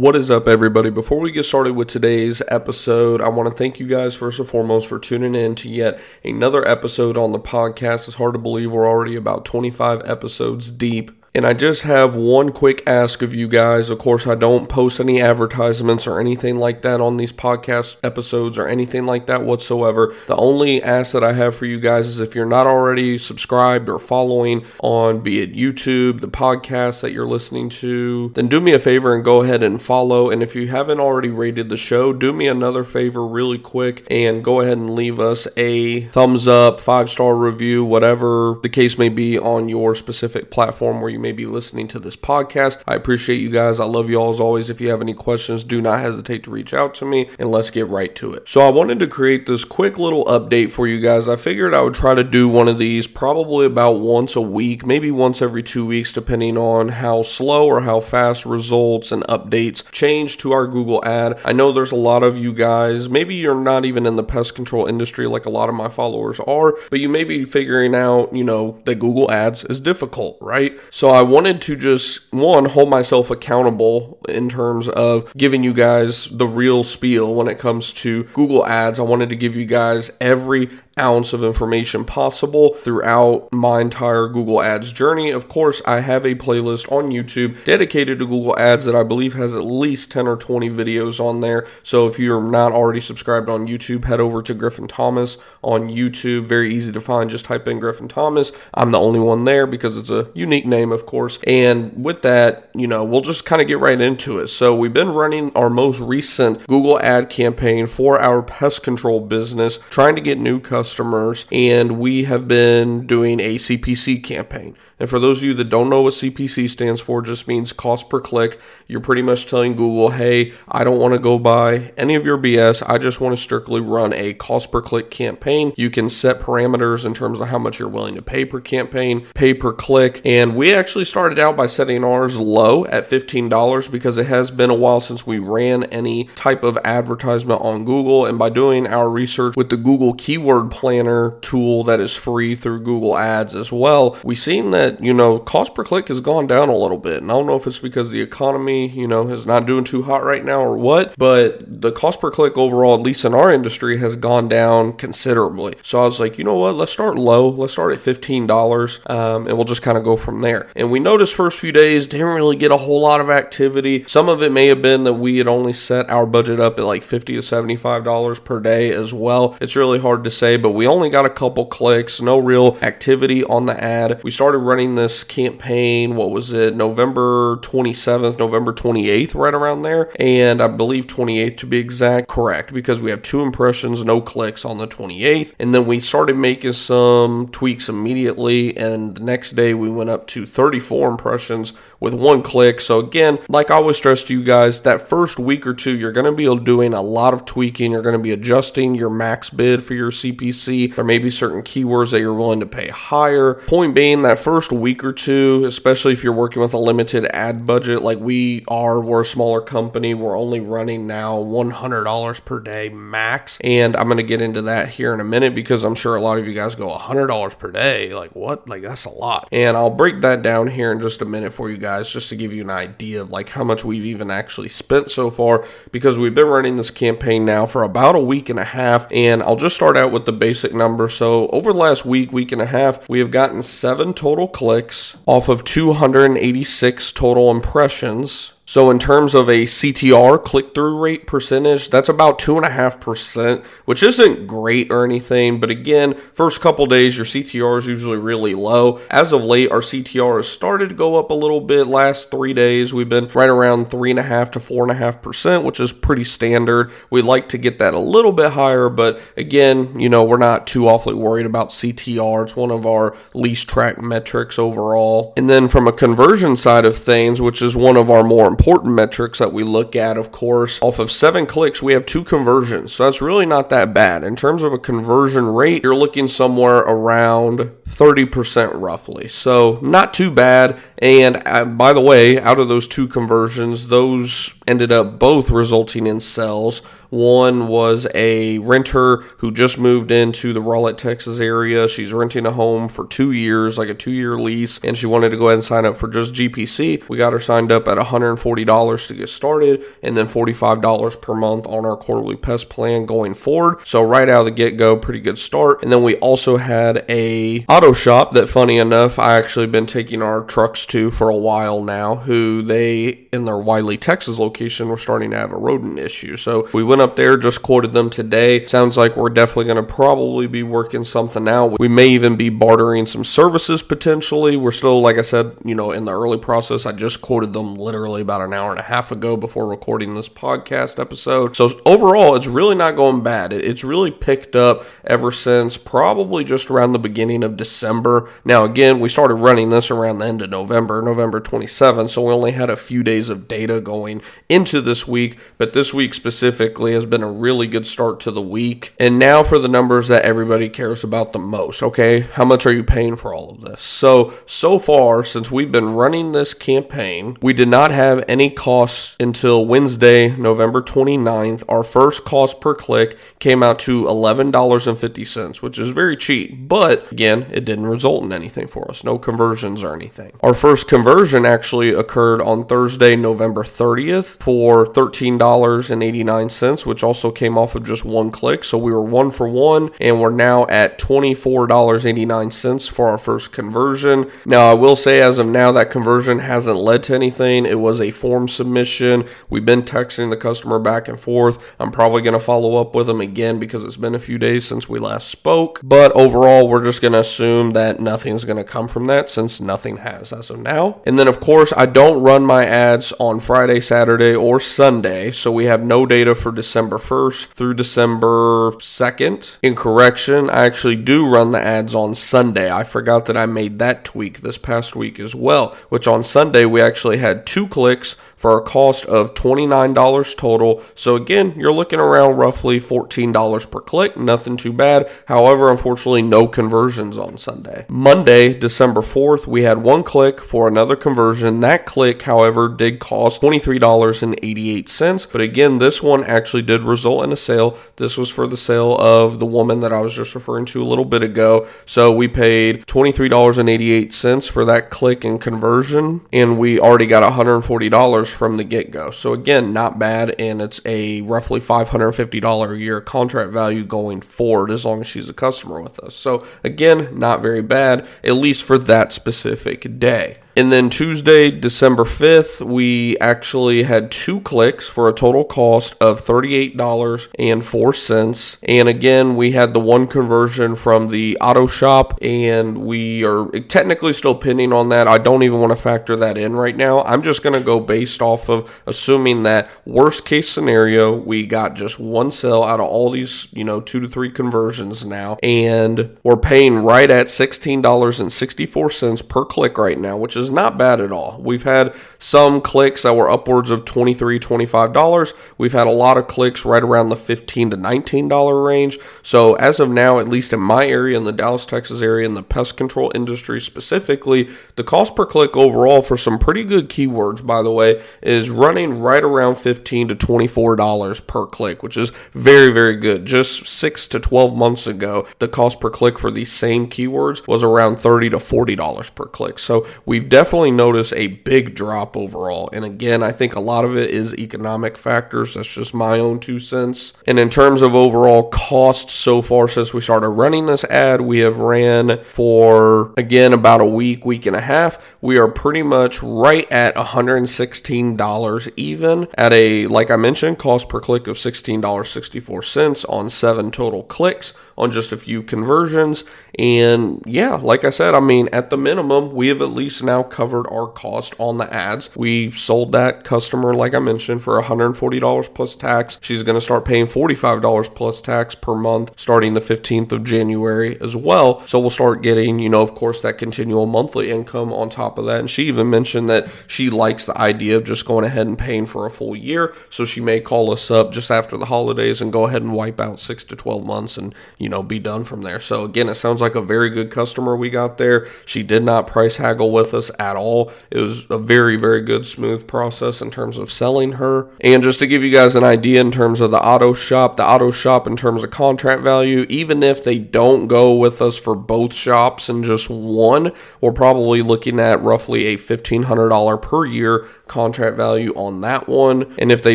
What is up, everybody? Before we get started with today's episode, I want to thank you guys first and foremost for tuning in to yet another episode on the podcast. It's hard to believe we're already about 25 episodes deep. And I just have one quick ask of you guys. Of course, I don't post any advertisements or anything like that on these podcast episodes or anything like that whatsoever. The only ask that I have for you guys is if you're not already subscribed or following on be it YouTube, the podcast that you're listening to, then do me a favor and go ahead and follow. And if you haven't already rated the show, do me another favor really quick and go ahead and leave us a thumbs up, five star review, whatever the case may be on your specific platform where you may be listening to this podcast. I appreciate you guys. I love you all as always. If you have any questions, do not hesitate to reach out to me and let's get right to it. So, I wanted to create this quick little update for you guys. I figured I would try to do one of these probably about once a week, maybe once every two weeks, depending on how slow or how fast results and updates change to our Google ad. I know there's a lot of you guys, maybe you're not even in the pest control industry like a lot of my followers are, but you may be figuring out, you know, that Google ads is difficult, right? So, I wanted to just, one, hold myself accountable in terms of giving you guys the real spiel when it comes to Google Ads. I wanted to give you guys every ounce of information possible throughout my entire Google Ads journey. Of course, I have a playlist on YouTube dedicated to Google Ads that I believe has at least 10 or 20 videos on there. So if you're not already subscribed on YouTube, head over to Griffin Thomas on YouTube. Very easy to find. Just type in Griffin Thomas. I'm the only one there because it's a unique name, of course. And with that, you know, we'll just kind of get right into it. So we've been running our most recent Google ad campaign for our pest control business, trying to get new customers customers, and we have been doing a CPC campaign. And for those of you that don't know what CPC stands for, just means cost per click. You're pretty much telling Google, hey, I don't want to go buy any of your BS. I just want to strictly run a cost per click campaign. You can set parameters in terms of how much you're willing to pay per campaign, pay per click. And we actually started out by setting ours low at $15 because it has been a while since we ran any type of advertisement on Google. And by doing our research with the Google Keyword Planner tool that is free through Google Ads as well, we've seen that you know, cost per click has gone down a little bit. And I don't know if it's because the economy, you know, is not doing too hot right now or what, but the cost per click overall, at least in our industry, has gone down considerably. So I was like, you know what, let's start low. Let's start at $15 um, and we'll just kind of go from there. And we noticed first few days didn't really get a whole lot of activity. Some of it may have been that we had only set our budget up at like 50 to $75 per day as well. It's really hard to say, but we only got a couple clicks, no real activity on the ad. We started running this campaign, what was it, November 27th, November 28th, right around there. And I believe 28th to be exact, correct, because we have two impressions, no clicks on the 28th. And then we started making some tweaks immediately. And the next day we went up to 34 impressions with one click. So again, like I always stress to you guys, that first week or two, you're going to be doing a lot of tweaking. You're going to be adjusting your max bid for your CPC. There may be certain keywords that you're willing to pay higher. Point being, that first week or two, especially if you're working with a limited ad budget like we are, we're a smaller company. We're only running now $100 per day max. And I'm going to get into that here in a minute because I'm sure a lot of you guys go $100 per day. Like, what? Like, that's a lot. And I'll break that down here in just a minute for you guys guys just to give you an idea of like how much we've even actually spent so far because we've been running this campaign now for about a week and a half and I'll just start out with the basic number. So over the last week, week and a half, we have gotten 7 total clicks off of 286 total impressions so in terms of a CTR click through rate percentage, that's about two and a half percent, which isn't great or anything. But again, first couple days your CTR is usually really low. As of late, our CTR has started to go up a little bit. Last three days, we've been right around three and a half to four and a half percent, which is pretty standard. We'd like to get that a little bit higher, but again, you know, we're not too awfully worried about CTR. It's one of our least tracked metrics overall. And then from a conversion side of things, which is one of our more important metrics that we look at, of course, off of seven clicks, we have two conversions. So that's really not that bad. In terms of a conversion rate, you're looking somewhere around 30% roughly. So not too bad. And uh, by the way, out of those two conversions, those ended up both resulting in sales. One was a renter who just moved into the Rowlett, Texas area. She's renting a home for two years, like a two year lease, and she wanted to go ahead and sign up for just GPC. We got her signed up at $140 to get started and then $45 per month on our quarterly pest plan going forward. So right out of the get go, pretty good start. And then we also had a auto shop that funny enough, I actually been taking our trucks to for a while now, who they in their Wylie, Texas location were starting to have a rodent issue. So we went up there, just quoted them today. Sounds like we're definitely going to probably be working something out. We may even be bartering some services potentially. We're still, like I said, you know, in the early process. I just quoted them literally about an hour and a half ago before recording this podcast episode. So overall, it's really not going bad. It's really picked up ever since probably just around the beginning of December. Now, again, we started running this around the end of November, November 27th, so we only had a few days of data going into this week, but this week specifically has been a really good start to the week. And now for the numbers that everybody cares about the most, okay? How much are you paying for all of this? So, so far, since we've been running this campaign, we did not have any costs until Wednesday, November 29th. Our first cost per click came out to $11.50, which is very cheap. But again, it didn't result in anything for us, no conversions or anything. Our first conversion actually occurred on Thursday, November 30th for $13.89, which also came off of just one click. So we were one for one, and we're now at $24.89 for our first conversion. Now, I will say, as of now, that conversion hasn't led to anything. It was a form submission. We've been texting the customer back and forth. I'm probably going to follow up with them again because it's been a few days since we last spoke. But overall, we're just going to assume that nothing's going to come from that since nothing has as of now. And then, of course, I don't run my ads on Friday, Saturday, or Sunday. So we have no data for December 1st through December 2nd. In correction, I actually do run the ads on Sunday. I forgot that I made that tweak this past week as well, which on Sunday we actually had two clicks for a cost of $29 total. So again, you're looking around roughly $14 per click, nothing too bad. However, unfortunately, no conversions on Sunday. Monday, December 4th, we had one click for another conversion. That click, however, did cost $23.88. But again, this one actually did result in a sale. This was for the sale of the woman that I was just referring to a little bit ago. So we paid $23.88 for that click and conversion, and we already got $140 from the get go. So, again, not bad, and it's a roughly $550 a year contract value going forward as long as she's a customer with us. So, again, not very bad, at least for that specific day. And then Tuesday, December 5th, we actually had two clicks for a total cost of $38.04. And again, we had the one conversion from the auto shop, and we are technically still pending on that. I don't even want to factor that in right now. I'm just going to go based off of assuming that worst case scenario, we got just one sale out of all these, you know, two to three conversions now, and we're paying right at $16.64 per click right now, which is is not bad at all. We've had some clicks that were upwards of $23, $25. We've had a lot of clicks right around the 15 to $19 range. So, as of now, at least in my area, in the Dallas, Texas area, in the pest control industry specifically, the cost per click overall for some pretty good keywords, by the way, is running right around 15 to $24 per click, which is very, very good. Just six to 12 months ago, the cost per click for these same keywords was around 30 to $40 per click. So, we've definitely notice a big drop overall. And again, I think a lot of it is economic factors. That's just my own two cents. And in terms of overall cost so far since we started running this ad, we have ran for again about a week, week and a half. We are pretty much right at $116 even at a like I mentioned cost per click of $16.64 on 7 total clicks on just a few conversions. And yeah, like I said, I mean, at the minimum, we have at least now covered our cost on the ads. We sold that customer, like I mentioned, for $140 plus tax. She's going to start paying $45 plus tax per month starting the 15th of January as well. So we'll start getting, you know, of course, that continual monthly income on top of that. And she even mentioned that she likes the idea of just going ahead and paying for a full year. So she may call us up just after the holidays and go ahead and wipe out six to 12 months and, you know, be done from there. So again, it sounds like a very good customer we got there. She did not price haggle with us at all. It was a very, very good, smooth process in terms of selling her. And just to give you guys an idea in terms of the auto shop, the auto shop in terms of contract value, even if they don't go with us for both shops and just one, we're probably looking at roughly a $1,500 per year contract value on that one. And if they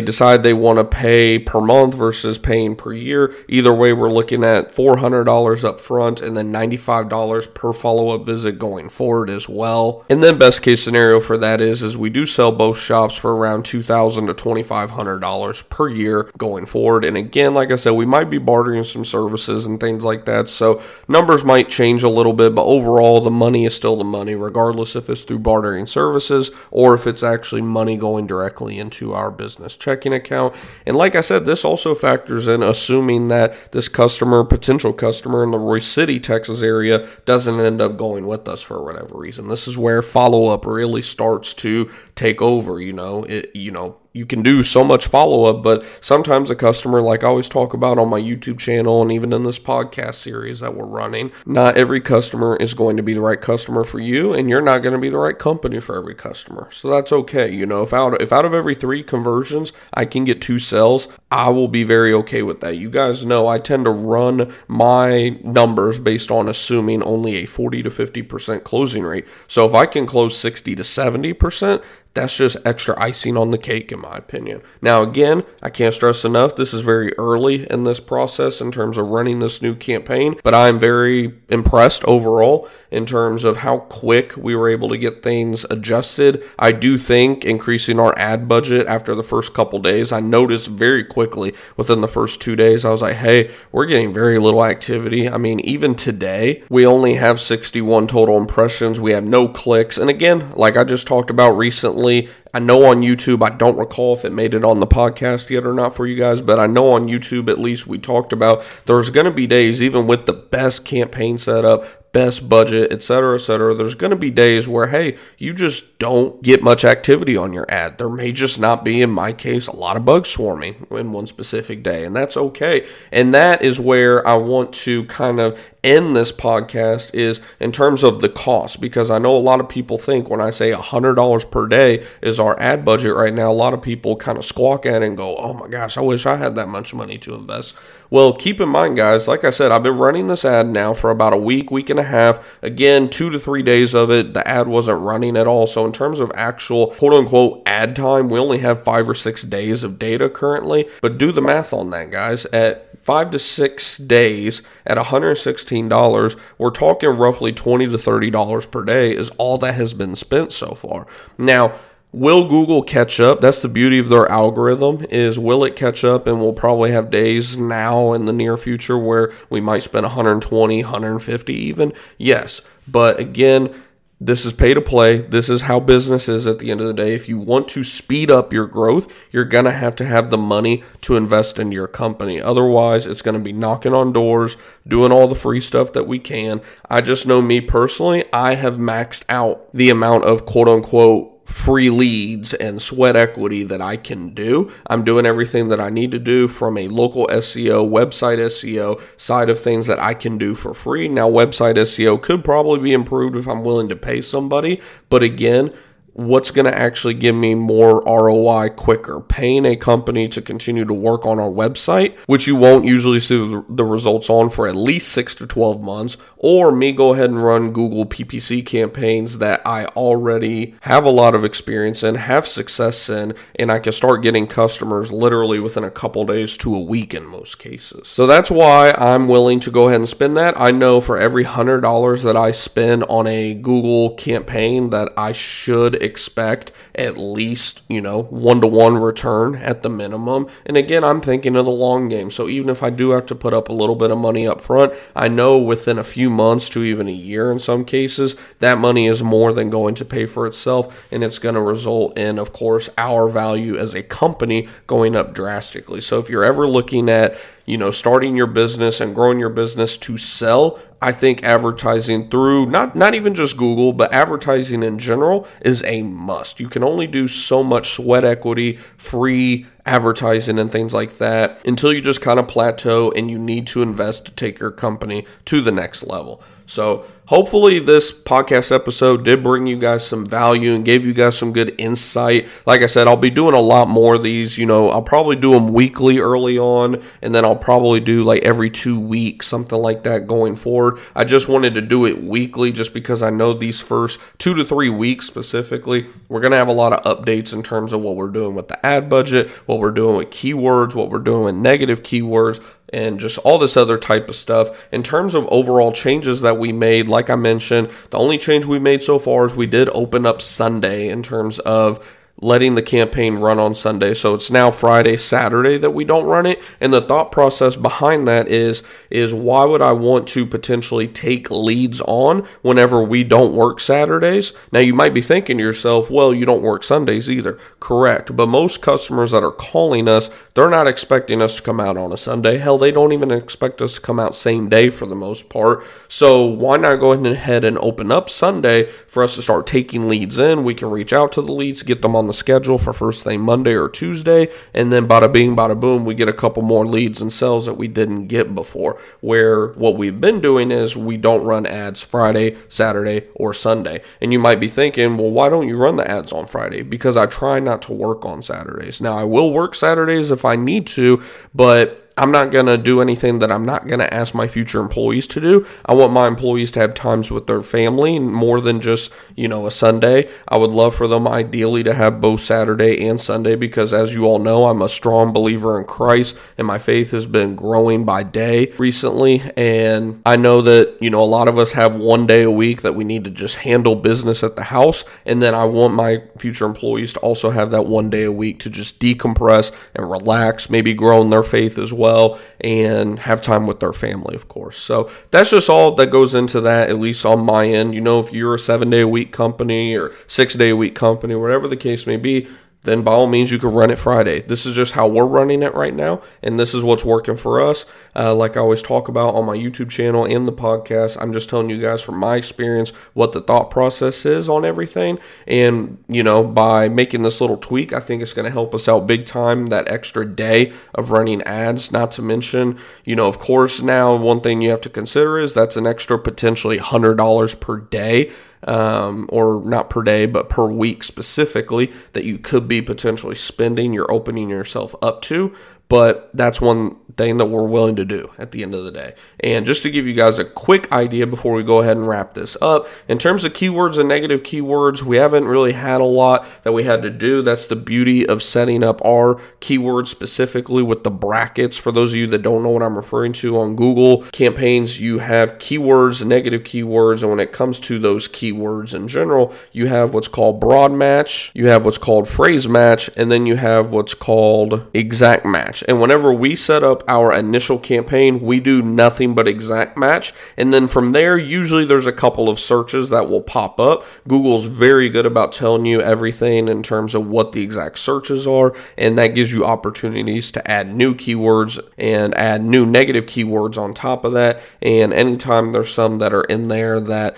decide they want to pay per month versus paying per year, either way, we're looking at $400 up front and then $95 per follow up visit going forward as well. And then best case scenario for that is is we do sell both shops for around $2,000 to $2,500 per year going forward. And again, like I said, we might be bartering some services and things like that. So numbers might change a little bit, but overall, the money is still the money, regardless if it's through bartering services or if it's actually money going directly into our business checking account. And like I said, this also factors in assuming that this customer, potential customer in the Royse City, Texas area, doesn't end up going with us for whatever reason. This is where follow up really starts to take over. You know, it, you know, you can do so much follow up, but sometimes a customer, like I always talk about on my YouTube channel and even in this podcast series that we're running, not every customer is going to be the right customer for you, and you're not going to be the right company for every customer. So that's okay. You know, if out if out of every three conversions I can get two sales, I will be very okay with that. You guys know I tend to run my numbers based on assuming only a 40 to 50% closing rate. So if I can close 60 to 70%, that's just extra icing on the cake, in my opinion. Now, again, I can't stress enough, this is very early in this process in terms of running this new campaign, but I'm very impressed overall in terms of how quick we were able to get things adjusted. I do think increasing our ad budget after the first couple days, I noticed very quickly within the first two days, I was like, hey, we're getting very little activity. I mean, even today, we only have 61 total impressions, we have no clicks. And again, like I just talked about recently, I know on YouTube, I don't recall if it made it on the podcast yet or not for you guys, but I know on YouTube at least we talked about there's going to be days, even with the best campaign setup, best budget, et cetera, et cetera, there's going to be days where, hey, you just don't get much activity on your ad. There may just not be, in my case, a lot of bug swarming in one specific day, and that's okay. And that is where I want to kind of end this podcast is in terms of the cost because I know a lot of people think when I say $100 per day is our ad budget right now, a lot of people kind of squawk at it and go, oh my gosh, I wish I had that much money to invest. Well, keep in mind, guys, like I said, I've been running this ad now for about a week, week and a half. Again, two to three days of it, the ad wasn't running at all. So, in terms of actual quote unquote ad time, we only have five or six days of data currently. But do the math on that, guys. At five to six days at $116, we're talking roughly 20 to $30 per day is all that has been spent so far. Now, Will Google catch up? That's the beauty of their algorithm is will it catch up and we'll probably have days now in the near future where we might spend 120, 150 even. Yes. But again, this is pay to play. This is how business is at the end of the day. If you want to speed up your growth, you're going to have to have the money to invest in your company. Otherwise, it's going to be knocking on doors, doing all the free stuff that we can. I just know me personally, I have maxed out the amount of quote unquote free leads and sweat equity that I can do. I'm doing everything that I need to do from a local SEO, website SEO side of things that I can do for free. Now, website SEO could probably be improved if I'm willing to pay somebody, but again, what's going to actually give me more ROI quicker. Paying a company to continue to work on our website, which you won't usually see the results on for at least six to 12 months, or me go ahead and run Google PPC campaigns that I already have a lot of experience in, have success in, and I can start getting customers literally within a couple days to a week in most cases. So that's why I'm willing to go ahead and spend that. I know for every $100 that I spend on a Google campaign that I should expect at least, you know, one to one return at the minimum. And again, I'm thinking of the long game. So even if I do have to put up a little bit of money up front, I know within a few months to even a year in some cases, that money is more than going to pay for itself. And it's going to result in, of course, our value as a company going up drastically. So if you're ever looking at, you know, starting your business and growing your business to sell, I think advertising through not not even just Google, but advertising in general is a must. You can only do so much sweat equity, free advertising and things like that until you just kind of plateau and you need to invest to take your company to the next level. So hopefully this podcast episode did bring you guys some value and gave you guys some good insight. Like I said, I'll be doing a lot more of these. You know, I'll probably do them weekly early on, and then I'll probably do like every two weeks, something like that going forward. I just wanted to do it weekly just because I know these first two to three weeks specifically, we're going to have a lot of updates in terms of what we're doing with the ad budget, what we're doing with keywords, what we're doing with negative keywords, and just all this other type of stuff. In terms of overall changes that we made, like I mentioned, the only change we made so far is we did open up Sunday in terms of letting the campaign run on Sunday. So it's now Friday, Saturday that we don't run it. And the thought process behind that is is why would I want to potentially take leads on whenever we don't work Saturdays? Now you might be thinking to yourself, well, you don't work Sundays either. Correct. But most customers that are calling us, they're not expecting us to come out on a Sunday. Hell, they don't even expect us to come out same day for the most part. So why not go ahead and open up Sunday for us to start taking leads in? We can reach out to the leads, get them on the schedule for first thing Monday or Tuesday, and then bada bing, bada boom, we get a couple more leads and sales that we didn't get before. Where what we've been doing is we don't run ads Friday, Saturday, or Sunday. And you might be thinking, well, why don't you run the ads on Friday? Because I try not to work on Saturdays. Now, I will work Saturdays if I need to, but I'm not going to do anything that I'm not going to ask my future employees to do. I want my employees to have times with their family more than just, you know, a Sunday. I would love for them ideally to have both Saturday and Sunday because as you all know, I'm a strong believer in Christ and my faith has been growing by day recently and I know that, you know, a lot of us have one day a week that we need to just handle business at the house and then I want my future employees to also have that one day a week to just decompress and relax, maybe grow in their faith as well well and have time with their family, of course. So that's just all that goes into that, at least on my end. You know, if you're a seven day a week company or six day a week company, whatever the case may be, then by all means you can run it Friday. This is just how we're running it right now, and this is what's working for us. Uh, like I always talk about on my YouTube channel and the podcast, I'm just telling you guys from my experience what the thought process is on everything. And, you know, by making this little tweak, I think it's going to help us out big time that extra day of running ads. Not to mention, you know, of course, now one thing you have to consider is that's an extra potentially $100 per day um, or not per day, but per week specifically, that you could be potentially spending, you're opening yourself up to but that's one thing that we're willing to do at the end of the day. And just to give you guys a quick idea before we go ahead and wrap this up, in terms of keywords and negative keywords, we haven't really had a lot that we had to do. That's the beauty of setting up our keywords specifically with the brackets. For those of you that don't know what I'm referring to on Google campaigns, you have keywords, negative keywords, and when it comes to those keywords in general, you have what's called broad match, you have what's called phrase match, and then you have what's called exact match match. And whenever we set up our initial campaign, we do nothing but exact match. And then from there, usually there's a couple of searches that will pop up. Google's very good about telling you everything in terms of what the exact searches are. And that gives you opportunities to add new keywords and add new negative keywords on top of that. And anytime there's some that are in there that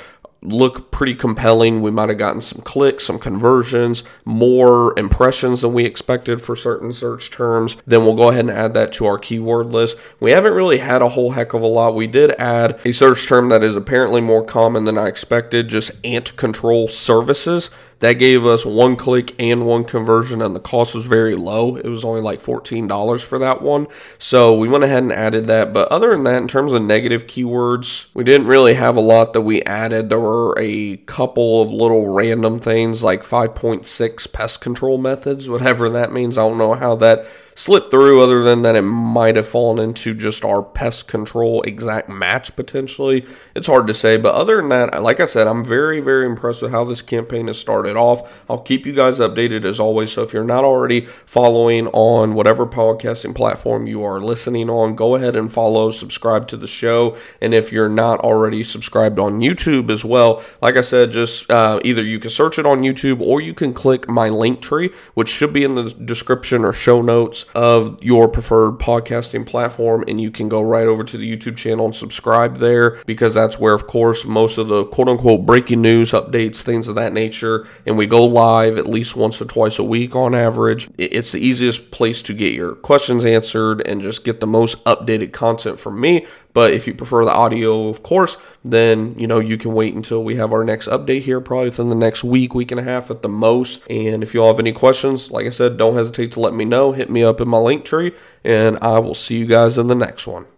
look pretty compelling. We might have gotten some clicks, some conversions, more impressions than we expected for certain search terms. Then we'll go ahead and add that to our keyword list. We haven't really had a whole heck of a lot. We did add a search term that is apparently more common than I expected, just ant control services. That gave us one click and one conversion, and the cost was very low. It was only like $14 for that one. So we went ahead and added that. But other than that, in terms of negative keywords, we didn't really have a lot that we added. There were a couple of little random things like 5.6 pest control methods, whatever that means. I don't know how that slipped through other than that it might have fallen into just our pest control exact match potentially. It's hard to say, but other than that, like I said, I'm very, very impressed with how this campaign has started off. I'll keep you guys updated as always. So if you're not already following on whatever podcasting platform you are listening on, go ahead and follow, subscribe to the show. And if you're not already subscribed on YouTube as well, like I said, just uh, either you can search it on YouTube or you can click my Linktree, which should be in the description or show notes of your preferred podcasting platform, and you can go right over to the YouTube channel and subscribe there because that's where, of course, most of the quote unquote breaking news, updates, things of that nature, and we go live at least once or twice a week on average. It's the easiest place to get your questions answered and just get the most updated content from me. But if you prefer the audio, of course, then you know you can wait until we have our next update here, probably within the next week, week and a half at the most. And if you all have any questions, like I said, don't hesitate to let me know. Hit me up in my Linktree, and I will see you guys in the next one.